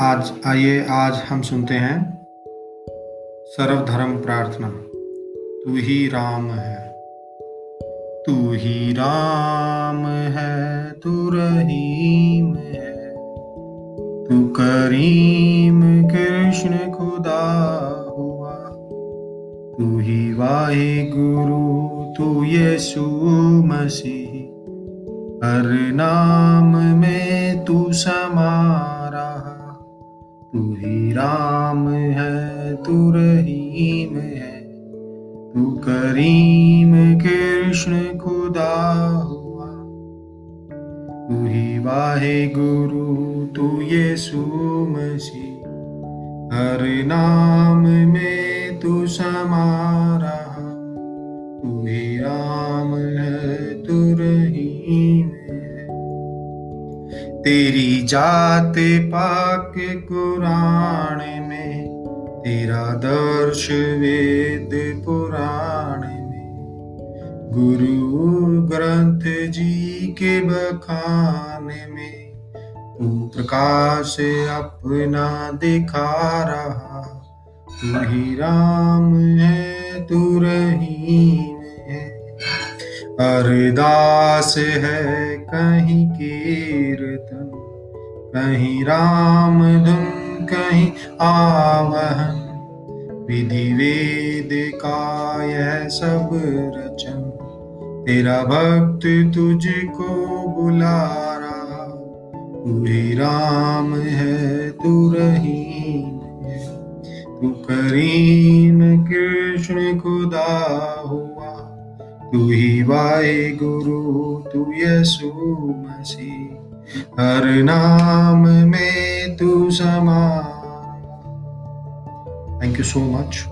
आज आइए, आज हम सुनते हैं सर्वधर्म प्रार्थना। तू ही राम है। तू ही राम है, तू रहीम है। तू करीम, कृष्ण खुदा हुआ। तू ही वाहे गुरु तू यीशु मसीह। हर नाम में तू समा तू ही राम है, तू रहीम है। तू करीम कृष्ण खुदा हुआ। तू ही वाहे गुरु तू यीशु मसीह। हर नाम में तू समा रहा। तू ही राम है, तू रहीम है। तेरी जात पाक कुरान में, तेरा दर्श वेद पुराण में। गुरु ग्रंथ जी के बखान में, तू प्रकाश अपना दिखा रहा। तू ही राम है, तू रहीम है। अरदास है कहीं कीर्तन कहीं राम धुन, कहीं आवहन। विधि वेद का यह सब रचन। तेरा भक्त तुझको बुला रहा। तू ही राम है, तू रहीम है। तू करीम, कृष्ण खुदा हुआ। तू ही वाहे गुरु, तू यसु मसीह। हर नाम में तू समा थैंक यू सो मच